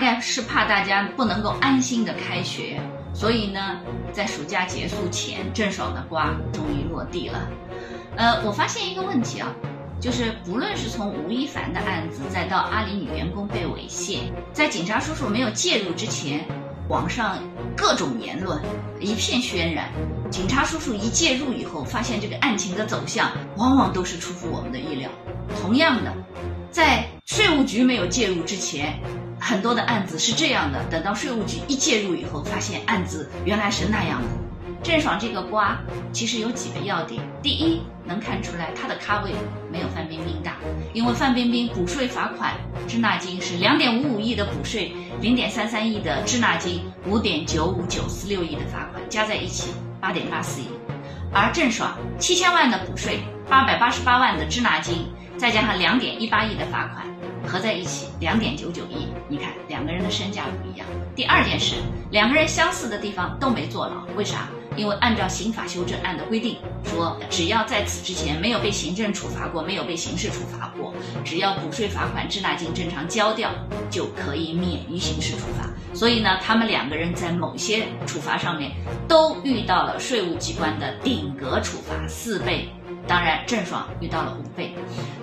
概是怕大家不能够安心的开学，所以呢，在暑假结束前，郑爽的瓜终于落地了。呃，我发现一个问题啊，就是不论是从吴亦凡的案子，再到阿里女员工被猥亵，在警察叔叔没有介入之前，网上各种言论一片渲染。警察叔叔一介入以后，发现这个案情的走向往往都是出乎我们的意料。同样的，在税务局没有介入之前，很多的案子是这样的；等到税务局一介入以后，发现案子原来是那样的。郑爽这个瓜其实有几个要点：第一，能看出来他的咖位没有范冰冰大，因为范冰冰补税罚款滞纳金是两点五五亿的补税，零点三三亿的滞纳金，五点九五九四六亿的罚款加在一起八点八四亿，而郑爽七千万的补税，八百八十八万的滞纳金。再加上两点一八亿的罚款，合在一起两点九九亿。你看两个人的身价不一样。第二件事，两个人相似的地方都没坐牢，为啥？因为按照刑法修正案的规定，说只要在此之前没有被行政处罚过，没有被刑事处罚过，只要补税罚款滞纳金正常交掉，就可以免于刑事处罚。所以呢，他们两个人在某些处罚上面都遇到了税务机关的顶格处罚四倍。当然，郑爽遇到了五倍，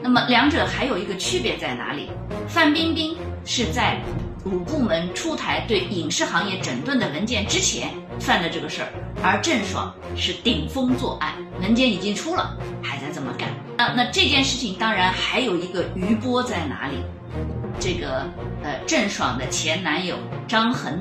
那么两者还有一个区别在哪里？范冰冰是在五部门出台对影视行业整顿的文件之前犯的这个事儿，而郑爽是顶风作案，文件已经出了，还在这么干。那那这件事情当然还有一个余波在哪里？这个呃，郑爽的前男友张恒，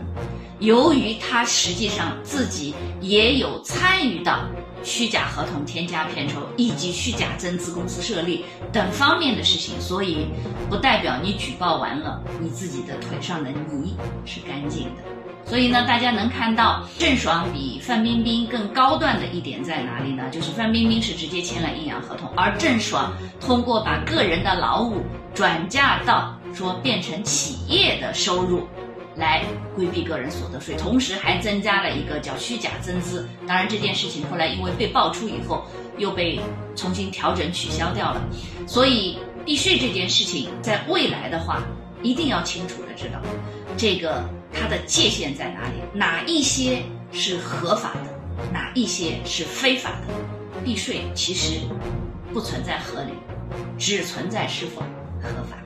由于他实际上自己也有参与到。虚假合同添加片酬以及虚假增资公司设立等方面的事情，所以不代表你举报完了，你自己的腿上的泥是干净的。所以呢，大家能看到郑爽比范冰冰更高段的一点在哪里呢？就是范冰冰是直接签了阴阳合同，而郑爽通过把个人的劳务转嫁到说变成企业的收入。来规避个人所得税，同时还增加了一个叫虚假增资。当然，这件事情后来因为被爆出以后，又被重新调整取消掉了。所以避税这件事情，在未来的话，一定要清楚的知道，这个它的界限在哪里，哪一些是合法的，哪一些是非法的。避税其实不存在合理，只存在是否合法。